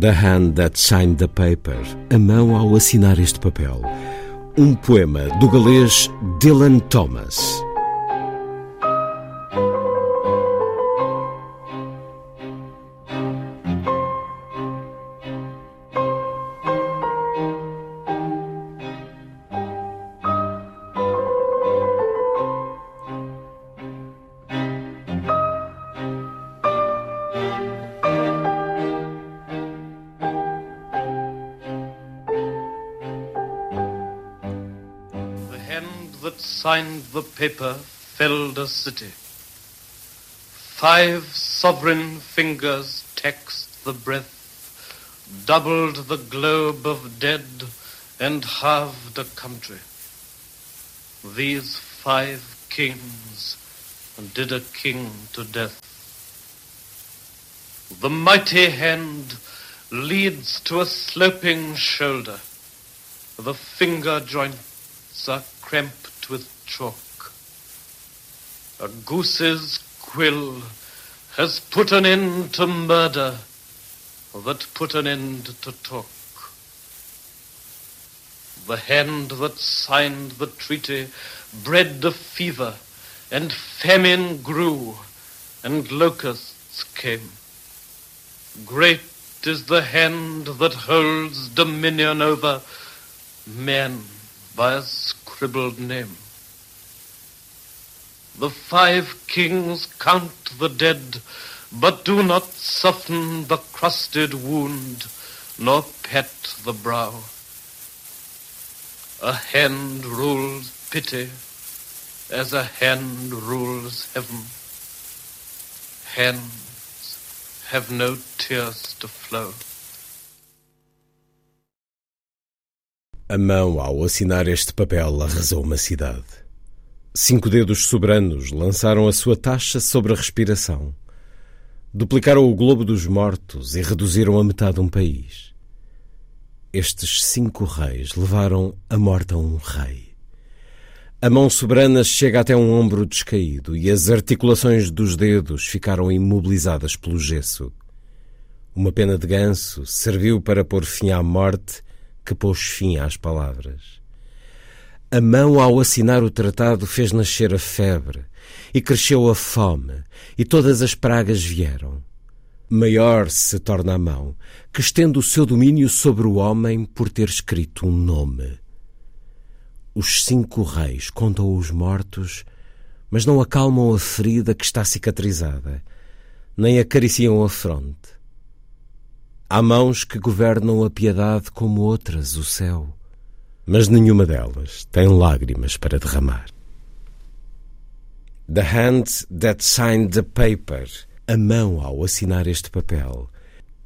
The Hand That Signed the Paper, a mão ao assinar este papel. Um poema do galês Dylan Thomas. Signed the paper felled a city. Five sovereign fingers taxed the breath, doubled the globe of dead, and halved a country. These five kings did a king to death. The mighty hand leads to a sloping shoulder. The finger joints are cramped with chalk. A goose's quill has put an end to murder that put an end to talk. The hand that signed the treaty bred the fever, and famine grew, and locusts came. Great is the hand that holds dominion over men by a scribbled name. The five kings count the dead, but do not soften the crusted wound, nor pet the brow. A hand rules pity as a hand rules heaven. Hands have no tears to flow. A mão, ao assinar este papel, arrasou uma cidade. Cinco dedos soberanos lançaram a sua taxa sobre a respiração. Duplicaram o globo dos mortos e reduziram a metade um país. Estes cinco reis levaram a morte a um rei. A mão soberana chega até um ombro descaído e as articulações dos dedos ficaram imobilizadas pelo gesso. Uma pena de ganso serviu para pôr fim à morte que pôs fim às palavras. A mão, ao assinar o tratado, fez nascer a febre, e cresceu a fome, e todas as pragas vieram. Maior se torna a mão, que estende o seu domínio sobre o homem por ter escrito um nome. Os cinco reis contam os mortos, mas não acalmam a ferida que está cicatrizada, nem acariciam a fronte. Há mãos que governam a piedade como outras o céu, mas nenhuma delas tem lágrimas para derramar. The hand that signed the paper, a mão ao assinar este papel.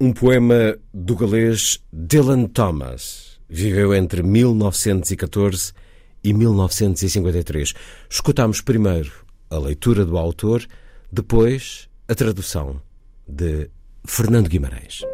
Um poema do galês Dylan Thomas. Viveu entre 1914 e 1953. Escutamos primeiro a leitura do autor, depois a tradução de Fernando Guimarães.